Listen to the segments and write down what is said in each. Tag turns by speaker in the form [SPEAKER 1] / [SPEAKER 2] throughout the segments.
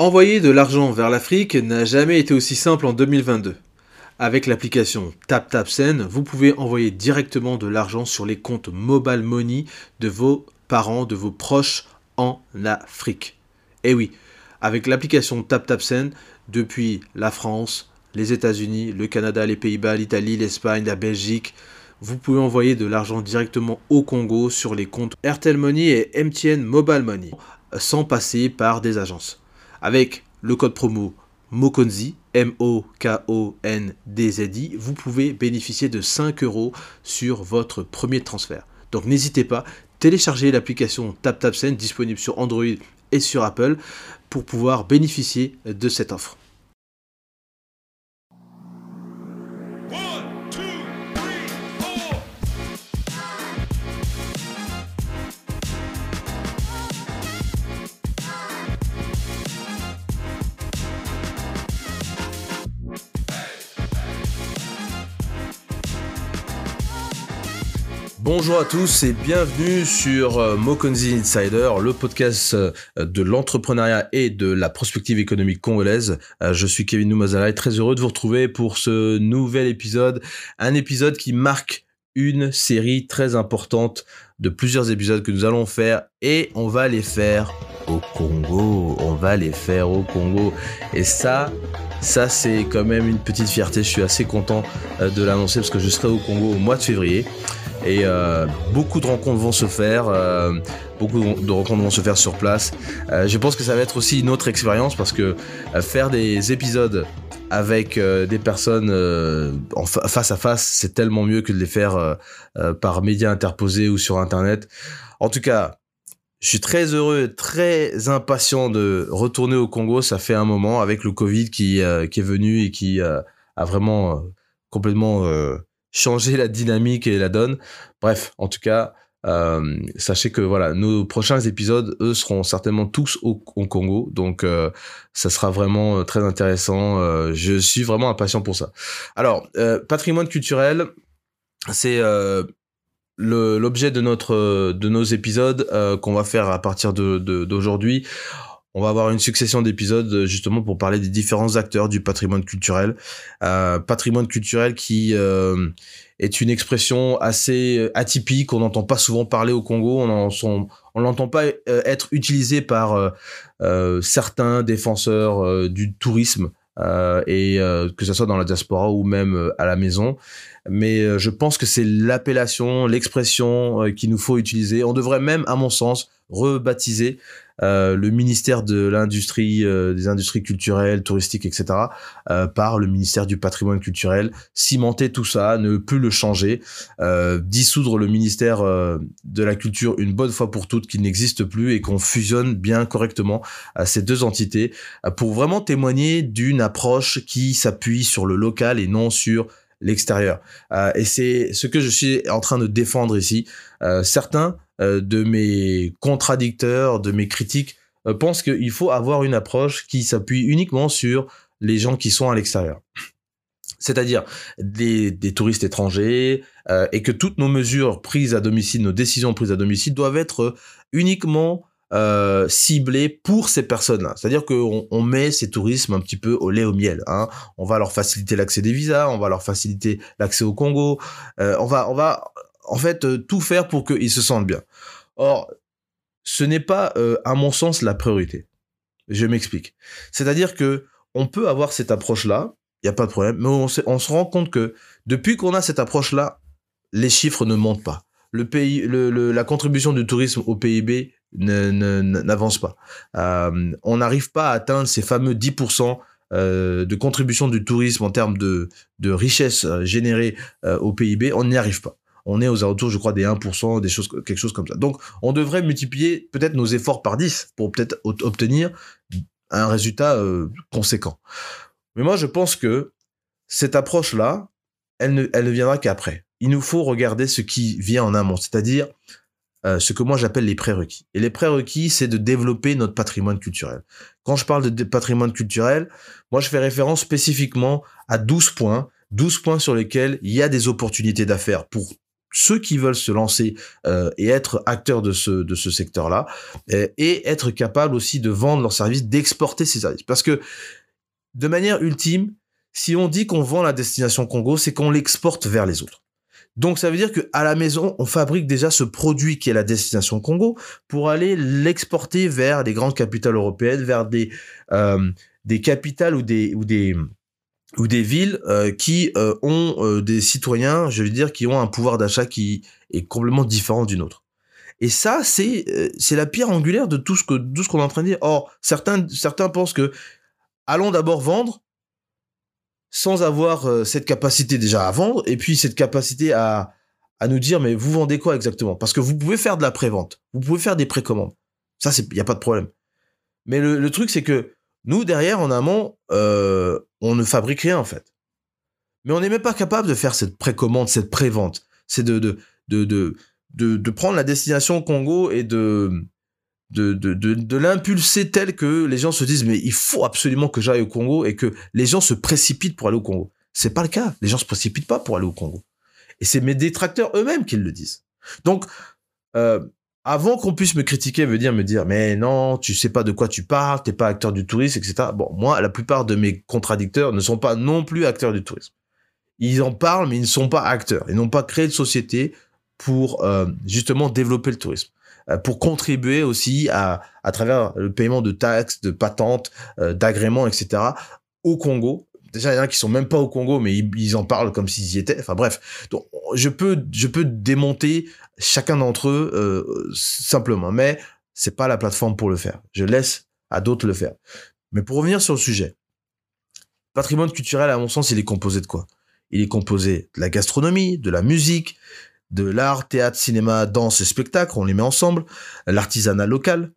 [SPEAKER 1] Envoyer de l'argent vers l'Afrique n'a jamais été aussi simple en 2022. Avec l'application TapTapSend, vous pouvez envoyer directement de l'argent sur les comptes Mobile Money de vos parents, de vos proches en Afrique. Et oui, avec l'application TapTapSend, depuis la France, les États-Unis, le Canada, les Pays-Bas, l'Italie, l'Espagne, la Belgique, vous pouvez envoyer de l'argent directement au Congo sur les comptes Airtel Money et MTN Mobile Money sans passer par des agences avec le code promo MOKONZI, M-O-K-O-N-D-Z-I, vous pouvez bénéficier de 5 euros sur votre premier transfert. Donc n'hésitez pas, téléchargez l'application TapTapSend disponible sur Android et sur Apple pour pouvoir bénéficier de cette offre. Bonjour à tous et bienvenue sur euh, Mokonzi Insider, le podcast euh, de l'entrepreneuriat et de la prospective économique congolaise. Euh, je suis Kevin Noumazala et très heureux de vous retrouver pour ce nouvel épisode, un épisode qui marque une série très importante de plusieurs épisodes que nous allons faire et on va les faire au Congo. On va les faire au Congo. Et ça, ça c'est quand même une petite fierté. Je suis assez content de l'annoncer parce que je serai au Congo au mois de février. Et euh, beaucoup de rencontres vont se faire, euh, beaucoup de rencontres vont se faire sur place. Euh, je pense que ça va être aussi une autre expérience parce que faire des épisodes avec des personnes face à face, c'est tellement mieux que de les faire par médias interposés ou sur Internet. En tout cas, je suis très heureux, très impatient de retourner au Congo. Ça fait un moment avec le Covid qui est venu et qui a vraiment complètement changer la dynamique et la donne. Bref, en tout cas, euh, sachez que voilà, nos prochains épisodes, eux, seront certainement tous au, Congo, donc euh, ça sera vraiment euh, très intéressant. je suis vraiment impatient pour ça. Alors, patrimoine culturel, c'est l'objet de de nos épisodes qu'on va faire à partir de d'aujourd'hui on va avoir une succession d'épisodes euh, justement pour parler des différents acteurs du patrimoine culturel. Euh, patrimoine culturel qui euh, est une expression assez atypique, on n'entend pas souvent parler au Congo, on on l'entend pas être utilisé par certains défenseurs du tourisme et que ce soit dans la diaspora ou même à la maison. Mais je pense que c'est l'appellation, l'expression qu'il nous faut utiliser. On devrait même, à mon sens, rebaptiser euh, le ministère de l'industrie, euh, des industries culturelles, touristiques, etc., euh, par le ministère du patrimoine culturel, cimenter tout ça, ne plus le changer, dissoudre le ministère de la culture une bonne fois pour toutes, qu'il n'existe plus et qu'on fusionne bien correctement ces deux entités pour vraiment témoigner d'une approche qui s'appuie sur le local et non sur l'extérieur. et c'est ce que je suis en train de défendre ici. certains euh, de mes contradicteurs, de mes critiques, euh, pensent qu'il faut avoir une approche qui s'appuie uniquement sur les gens qui sont à l'extérieur. C'est-à-dire des, touristes étrangers, euh, et que toutes nos mesures prises à domicile, nos décisions prises à domicile doivent être uniquement ciblées pour ces personnes-là. C'est-à-dire qu'on on met ces tourismes un petit peu au lait au miel. Hein. On va leur faciliter l'accès des visas, on va leur faciliter l'accès au Congo, on va, on va en fait, euh, tout faire pour qu'ils se sentent bien. Or, ce n'est pas, euh, à mon sens, la priorité. Je m'explique. C'est-à-dire que on peut avoir cette approche-là, il n'y a pas de problème, mais on, se rend compte que depuis qu'on a cette approche-là, les chiffres ne montent pas. Le pays, la contribution du tourisme au PIB n'avance pas. Euh, on n'arrive pas à atteindre ces fameux 10% de contribution du tourisme en termes de, de richesse générée au PIB. On n'y arrive pas on est aux alentours, je crois, des 1%, des choses, quelque chose comme ça. Donc, on devrait multiplier peut-être nos efforts par 10 pour peut-être obtenir un résultat euh, conséquent. Mais moi, je pense que cette approche-là, elle ne, elle ne viendra qu'après. Il nous faut regarder ce qui vient en amont, c'est-à-dire euh, ce que moi j'appelle les prérequis. Et les prérequis, c'est de développer notre patrimoine culturel. Quand je parle de patrimoine culturel, moi je fais référence spécifiquement à 12 points, 12 points sur lesquels il y a des opportunités d'affaires pour ceux qui veulent se lancer euh, et être acteurs de ce, de ce secteur-là, et, et, être capable aussi de vendre leurs services, d'exporter ces services. Parce que, de manière ultime, si on dit qu'on vend la destination Congo, c'est qu'on l'exporte vers les autres. Donc ça veut dire que à la maison, on fabrique déjà ce produit qui est la destination Congo pour aller l'exporter vers les grandes capitales européennes, vers des euh, des capitales des ou des ou des villes euh, qui euh, ont euh, des citoyens, je veux dire, qui ont un pouvoir d'achat qui est complètement différent d'une autre. Et ça, c'est euh, c'est la pierre angulaire de tout ce que tout ce qu'on est en train de dire. Or, certains certains pensent que allons d'abord vendre sans avoir euh, cette capacité déjà à vendre et puis cette capacité à, à nous dire mais vous vendez quoi exactement? Parce que vous pouvez faire de la prévente, vous pouvez faire des précommandes. Ça, il n'y a pas de problème. Mais le, le truc, c'est que nous, derrière, en amont, euh, on ne fabrique rien en fait. Mais on n'est même pas capable de faire cette précommande, cette prévente. C'est de, prendre la destination Congo et de l'impulser tel que les gens se disent mais il faut absolument que j'aille au Congo et que les gens se précipitent pour aller au Congo. C'est pas le cas. Les gens se précipitent pas pour aller au Congo. Et c'est mes détracteurs eux-mêmes qui le disent. Donc, euh, avant qu'on puisse me critiquer, me dire, me dire, mais non, tu sais pas de quoi tu parles, t'es pas acteur du tourisme, etc. Bon, moi, la plupart de mes contradicteurs ne sont pas non plus acteurs du tourisme. Ils en parlent, mais ils ne sont pas acteurs. Ils n'ont pas créé de société pour euh, justement développer le tourisme. Euh, pour contribuer aussi à, à travers le paiement de taxes, de patentes, euh, d'agréments, etc. au Congo. Déjà, il y en a qui sont même pas au Congo, mais ils, en parlent comme s'ils y étaient. Enfin bref, je peux, je peux démonter chacun d'entre eux euh, simplement, mais c'est pas la plateforme pour le faire. Je laisse à d'autres le faire. Mais pour revenir sur le sujet, patrimoine culturel, à mon sens, il est composé de quoi? Il est composé de la gastronomie, de la musique, de l'art, théâtre, cinéma, danse et spectacle, on les met ensemble, l'artisanat local,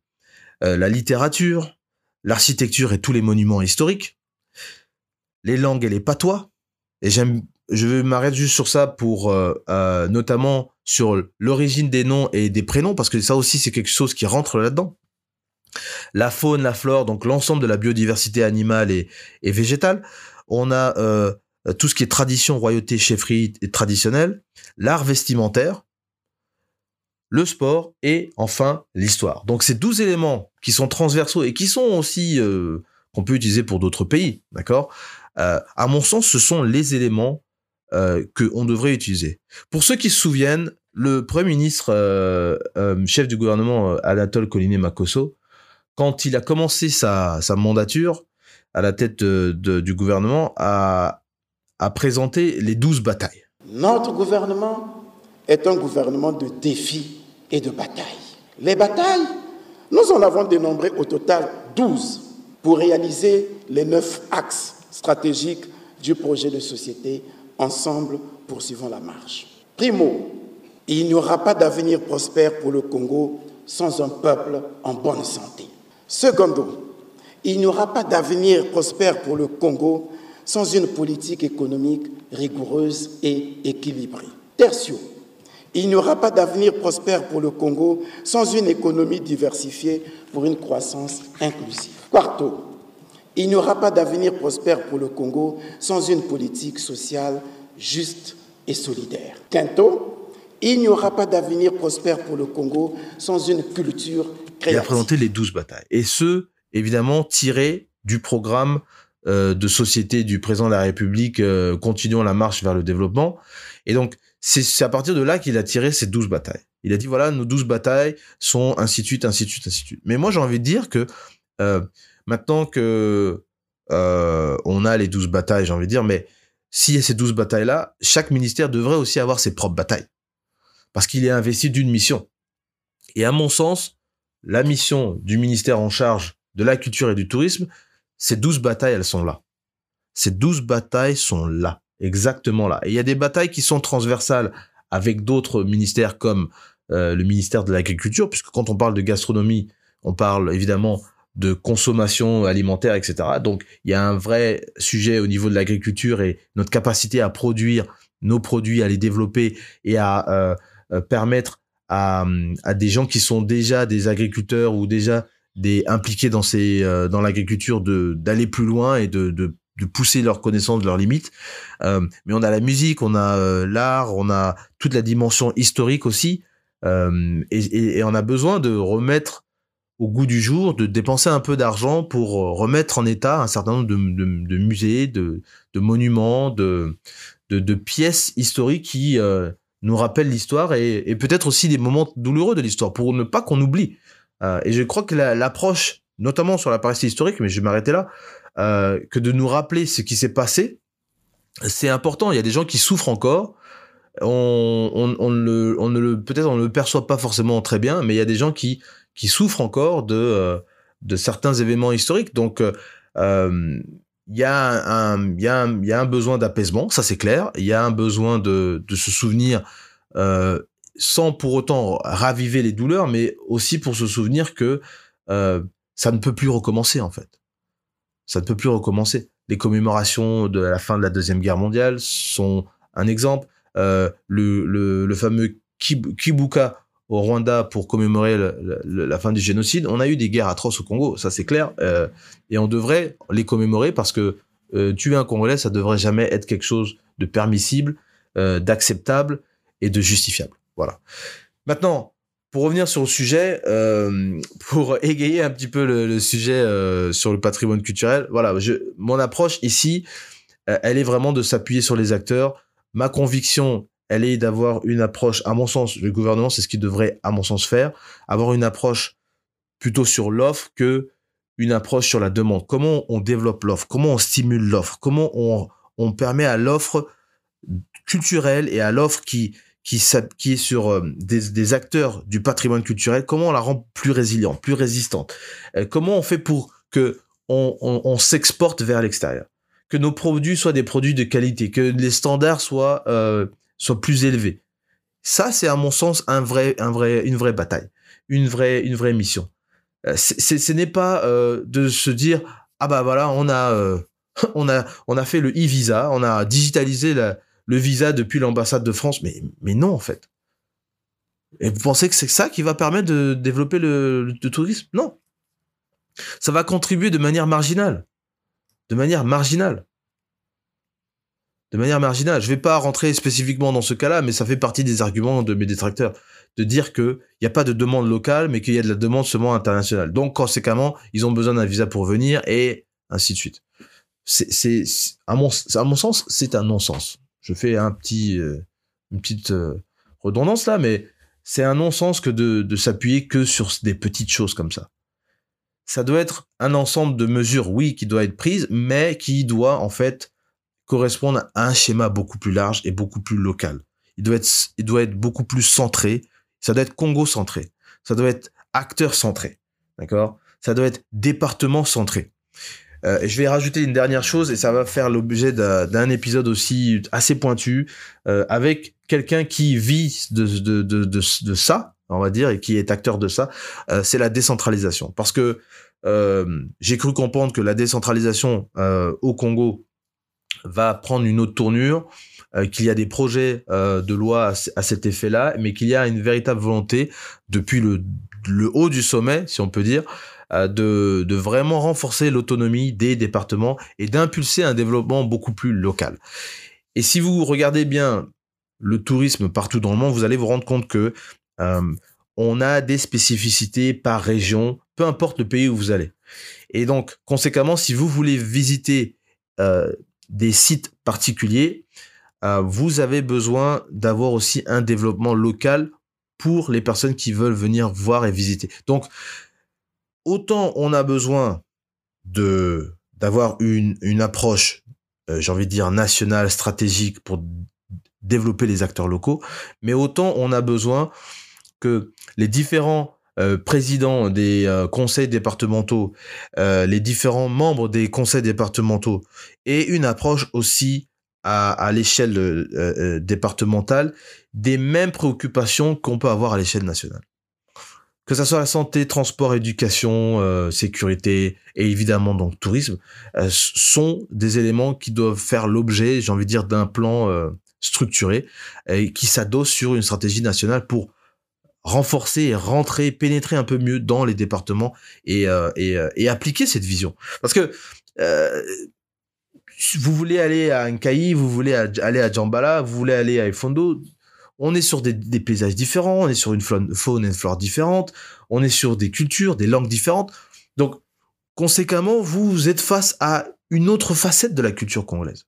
[SPEAKER 1] euh, la littérature, l'architecture et tous les monuments historiques, les langues et les patois. Et j'aime, je m'arrêter juste sur ça pour euh, euh, notamment sur l'origine des noms et des prénoms parce que ça aussi c'est quelque chose qui rentre là-dedans. La faune, la flore, donc l'ensemble de la biodiversité animale et, végétale. On a euh, tout ce qui est tradition, royauté, chefferie et traditionnelle, l'art vestimentaire, le sport et enfin l'histoire. Donc ces 12 éléments qui sont transversaux et qui sont aussi qu'on peut utiliser pour d'autres pays, d'accord? Euh, À mon sens, ce sont les éléments euh, que on devrait utiliser. Pour ceux qui se souviennent, le premier ministre, euh, euh, chef du gouvernement Anatole Coliné Makosso, quand il a commencé sa, mandature à la tête du gouvernement, a, présenté les 12 batailles.
[SPEAKER 2] Notre gouvernement est un gouvernement de défis et de batailles. Les batailles, nous en avons dénombré au total 12 pour réaliser les neuf axes stratégiques du projet de société. Ensemble, poursuivons la marche. Primo, il n'y aura pas d'avenir prospère pour le Congo sans un peuple en bonne santé. Secondo, il n'y aura pas d'avenir prospère pour le Congo sans une politique économique rigoureuse et équilibrée. Tertio, il n'y aura pas d'avenir prospère pour le Congo sans une économie diversifiée pour une croissance inclusive. Quarto, il n'y aura pas d'avenir prospère pour le Congo sans une politique sociale juste et solidaire. Quinto, il n'y aura pas d'avenir prospère pour le Congo sans une culture créative.
[SPEAKER 1] Il a présenté les 12 batailles. Et ce, évidemment, tiré du programme euh, de société du président de la République, euh, continuons la marche vers le développement. Et donc, c'est à partir de là qu'il a tiré ces 12 batailles. Il a dit, voilà, nos 12 batailles sont ainsi de suite, ainsi de suite, ainsi de suite. Mais moi, j'ai envie de dire que euh, maintenant que euh, on a les 12 batailles, j'ai envie de dire, mais s'il y a ces 12 batailles-là, chaque ministère devrait aussi avoir ses propres batailles. Parce qu'il est investi d'une mission. Et à mon sens, la mission du ministère en charge de la culture et du tourisme, ces 12 batailles, elles sont là. Ces 12 batailles sont là, exactement là. Et il y a des batailles qui sont transversales avec d'autres ministères comme euh, le ministère de l'Agriculture, puisque quand on parle de gastronomie, on parle évidemment de consommation alimentaire, etc. Donc il y a un vrai sujet au niveau de l'agriculture et notre capacité à produire nos produits, à les développer et à euh, euh, permettre à, à, des gens qui sont déjà des agriculteurs ou déjà des impliqués dans ces euh, dans l'agriculture de d'aller plus loin et de, de de pousser leurs connaissances, leurs limites. Euh, mais on a la musique, on a euh, l'art, on a toute la dimension historique aussi. Euh, et, et, on a besoin de remettre au goût du jour, de dépenser un peu d'argent pour remettre en état un certain nombre de, musées, de, de, monuments, de, de, pièces historiques qui nous rappellent l'histoire et, peut-être aussi des moments douloureux de l'histoire pour ne pas qu'on oublie. et je crois que l'approche, notamment sur la partie historique, mais je vais m'arrêter là, euh, que de nous rappeler ce qui s'est passé, c'est important. Il y a des gens qui souffrent encore. On, on, le, on ne le, peut-être on ne le perçoit pas forcément très bien, mais il y a des gens qui, qui souffrent encore de, euh, de certains événements historiques. Donc, euh, il y, a un, il, y a un, il y a un besoin d'apaisement, ça c'est clair. Il y a un besoin de, de se souvenir euh, sans pour autant raviver les douleurs, mais aussi pour se souvenir que euh, ça ne peut plus recommencer en fait ça ne peut plus recommencer. Les commémorations de la fin de la Deuxième Guerre mondiale sont un exemple. Euh, le, le, le, fameux Kibuka au Rwanda pour commémorer la fin du génocide. On a eu des guerres atroces au Congo, ça c'est clair. Euh, et on devrait les commémorer parce que euh, tuer un Congolais, ça devrait jamais être quelque chose de permissible, euh, d'acceptable et de justifiable. Voilà. Maintenant, pour revenir sur le sujet, pour égayer un petit peu le, sujet sur le patrimoine culturel, voilà, je, mon approche ici, elle est vraiment de s'appuyer sur les acteurs. Ma conviction, elle est d'avoir une approche, à mon sens, le gouvernement, c'est ce qu'il devrait, à mon sens, faire, avoir une approche plutôt sur l'offre que une approche sur la demande. Comment on développe l'offre? Comment on stimule l'offre? Comment on, permet à l'offre culturelle et à l'offre qui qui, est sur euh, des, acteurs du patrimoine culturel, comment on la rend plus résiliente, plus résistante? Euh, Comment on fait pour que on s'exporte vers l'extérieur? Que nos produits soient des produits de qualité, que les standards soient, euh, soient plus élevés. Ça, c'est à mon sens un vrai, un vrai, une vraie bataille, une vraie, une vraie mission. Euh, ce n'est pas euh, de se dire ah bah voilà, on a, on a, on a fait le e-visa, on a digitalisé le visa depuis l'ambassade de France. Mais, mais non, en fait. Et vous pensez que c'est ça qui va permettre de développer le, tourisme? Non. Ça va contribuer de manière marginale. De manière marginale. De manière marginale. Je vais pas rentrer spécifiquement dans ce cas-là, mais ça fait partie des arguments de mes détracteurs. De dire qu'il n'y a pas de demande locale, mais qu'il y a de la demande seulement internationale. Donc, conséquemment, ils ont besoin d'un visa pour venir et ainsi de suite. C'est, à mon, à mon sens, c'est un non-sens je fais un petit, euh, une petite euh, redondance là, mais c'est un non-sens que de, de s'appuyer que sur des petites choses comme ça. Ça doit être un ensemble de mesures, oui, qui doit être prise, mais qui doit en fait correspondre à un schéma beaucoup plus large et beaucoup plus local. Il doit être, il doit être beaucoup plus centré. Ça doit être Congo centré. Ça doit être acteur centré. D'accord? Ça doit être département centré. Euh, je vais rajouter une dernière chose et ça va faire l'objet d'un épisode aussi assez pointu euh, avec quelqu'un qui vit de, de, de, ça, on va dire, et qui est acteur de ça. Euh, c'est la décentralisation. Parce que j'ai cru comprendre que la décentralisation au Congo va prendre une autre tournure, qu'il y a des projets de loi à, cet effet-là, mais qu'il y a une véritable volonté depuis le, haut du sommet, si on peut dire, euh, de, de vraiment renforcer l'autonomie des départements et d'impulser un développement beaucoup plus local. Et si vous regardez bien le tourisme partout dans le monde, vous allez vous rendre compte que euh, on a des spécificités par région, peu importe le pays où vous allez. Et donc, conséquemment, si vous voulez visiter euh, des sites particuliers, euh, vous avez besoin d'avoir aussi un développement local pour les personnes qui veulent venir voir et visiter. Donc, autant on a besoin de d'avoir une, une approche, euh, j'ai envie de dire nationale, stratégique pour développer les acteurs locaux, mais autant on a besoin que les différents euh, présidents des euh, conseils départementaux, les différents membres des conseils départementaux aient une approche aussi à, l'échelle départementale des mêmes préoccupations qu'on peut avoir à l'échelle nationale. Que ça soit la santé, transport, éducation, euh, sécurité et évidemment donc tourisme, euh, sont des éléments qui doivent faire l'objet, j'ai envie de dire, d'un plan euh, structuré et qui s'adosse sur une stratégie nationale pour renforcer rentrer, pénétrer un peu mieux dans les départements et, et, et appliquer cette vision. Parce que vous voulez aller à Nkai, vous voulez aller à Djambala, vous voulez aller à Ifondo, on est sur des, paysages différents, on est sur une faune et une flore différentes, on est sur des cultures, des langues différentes. Donc, conséquemment, vous êtes face à une autre facette de la culture congolaise.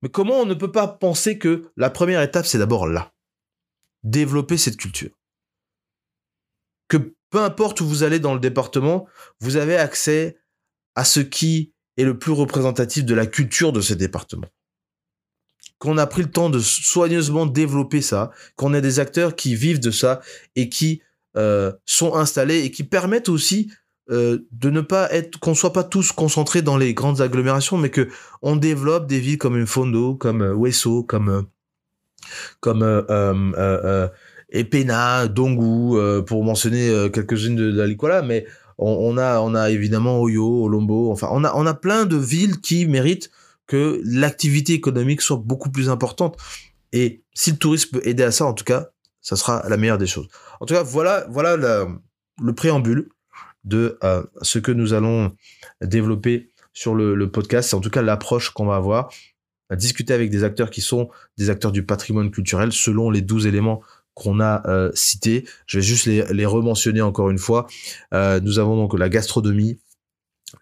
[SPEAKER 1] Mais comment on ne peut pas penser que la première étape, c'est d'abord là? Développer cette culture. Que peu importe où vous allez dans le département, vous avez accès à ce qui est le plus représentatif de la culture de ce département qu'on a pris le temps de soigneusement développer ça, qu'on a des acteurs qui vivent de ça et qui euh, sont installés et qui permettent aussi euh, de ne pas être, qu'on soit pas tous concentrés dans les grandes agglomérations, mais que on développe des villes comme Fondo, comme euh, Wesso, comme comme Epena, Dongu, pour mentionner quelques-unes de, de mais on, a on a évidemment Oyo, Olombo, enfin on a on a plein de villes qui méritent que l'activité économique soit beaucoup plus importante. Et si le tourisme peut aider à ça, en tout cas, ça sera la meilleure des choses. En tout cas, voilà, voilà le préambule de euh, ce que nous allons développer sur le, podcast. C'est en tout cas l'approche qu'on va avoir. À discuter avec des acteurs qui sont des acteurs du patrimoine culturel selon les 12 éléments qu'on a euh, cités. Je vais juste les, les rementionner encore une fois. Euh, nous avons donc la gastronomie,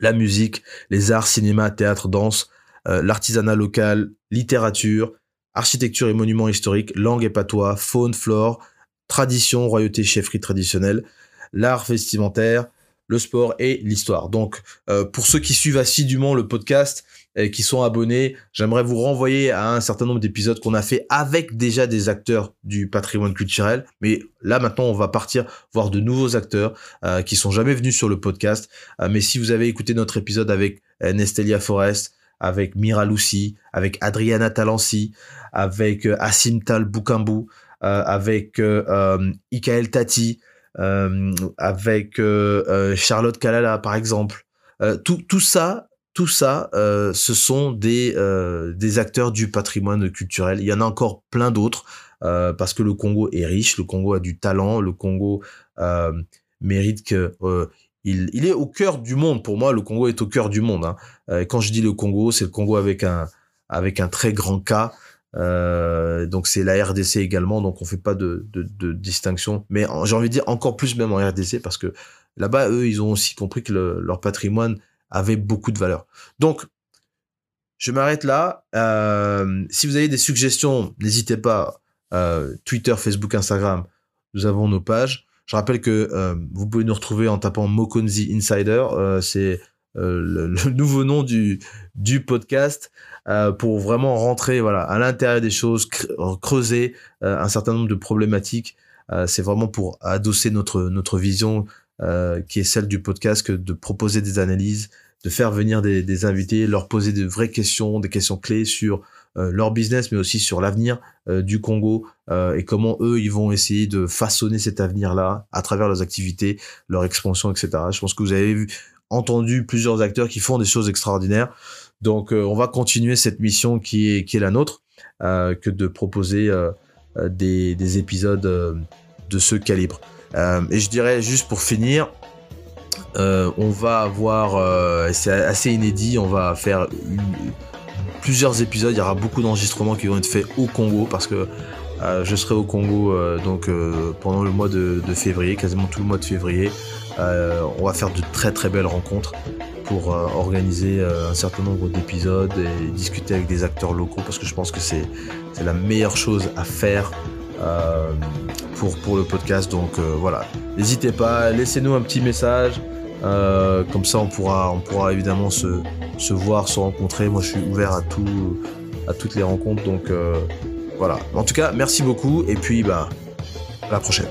[SPEAKER 1] la musique, les arts, cinéma, théâtre, danse, euh, l'artisanat local, littérature, architecture et monuments historiques, langue et patois, faune, flore, tradition, royauté, chefferie traditionnelle, l'art vestimentaire, le sport et l'histoire. Donc, euh, pour ceux qui suivent assidûment le podcast et qui sont abonnés, j'aimerais vous renvoyer à un certain nombre d'épisodes qu'on a fait avec déjà des acteurs du patrimoine culturel. Mais là, maintenant, on va partir voir de nouveaux acteurs euh, qui sont jamais venus sur le podcast. mais si vous avez écouté notre épisode avec Nestelia Forest, avec Mira Lucy, avec Adriana Talansi, avec euh, Assim Tal Bukambu, euh, avec euh, Ikael Tati, avec Charlotte Kalala par exemple. tout, ça, tout ça, ce sont des, acteurs du patrimoine culturel. Il y en a encore plein d'autres parce que le Congo est riche, le Congo a du talent, le Congo mérite que il, est au cœur du monde. Pour moi, le Congo est au cœur du monde. Hein. Euh, quand je dis le Congo, c'est le Congo avec un avec un très grand K. Euh, donc c'est la RDC également, donc on fait pas de, distinction. Mais j'ai envie de dire encore plus même en RDC parce que là-bas, eux, ils ont aussi compris que leur patrimoine avait beaucoup de valeur. Donc, je m'arrête là. Euh, si vous avez des suggestions, n'hésitez pas. Twitter, Facebook, Instagram, nous avons nos pages. Je rappelle que euh, vous pouvez nous retrouver en tapant Mokonzi Insider. Euh, c'est euh, le, nouveau nom du podcast pour vraiment rentrer voilà, à l'intérieur des choses, creuser un certain nombre de problématiques. c'est vraiment pour adosser notre, notre vision qui est celle du podcast que de proposer des analyses, de faire venir des, des invités, leur poser de vraies questions, des questions clés sur euh, leur business, mais aussi sur l'avenir euh, du Congo euh, et comment eux, ils vont essayer de façonner cet avenir-là à travers leurs activités, leur expansion, etc. Je pense que vous avez vu, entendu plusieurs acteurs qui font des choses extraordinaires. Donc, on va continuer cette mission qui est, la nôtre, que de proposer des, des, épisodes de ce calibre. et je dirais juste pour finir, on va avoir, c'est assez inédit, on va faire plusieurs épisodes. Il y aura beaucoup d'enregistrements qui vont être faits au Congo parce que euh, je serai au Congo euh, donc euh, pendant le mois de, février, quasiment tout le mois de février. on va faire de très très belles rencontres pour organiser un certain nombre d'épisodes et discuter avec des acteurs locaux parce que je pense que c'est la meilleure chose à faire pour, pour le podcast. Donc voilà, n'hésitez pas, laissez-nous un petit message. Euh, comme ça, on pourra, on pourra évidemment se, voir, se rencontrer. Moi, je suis ouvert à, tout, à toutes les rencontres. Donc, euh, voilà. En tout cas, merci beaucoup. Et puis, bah, à la prochaine.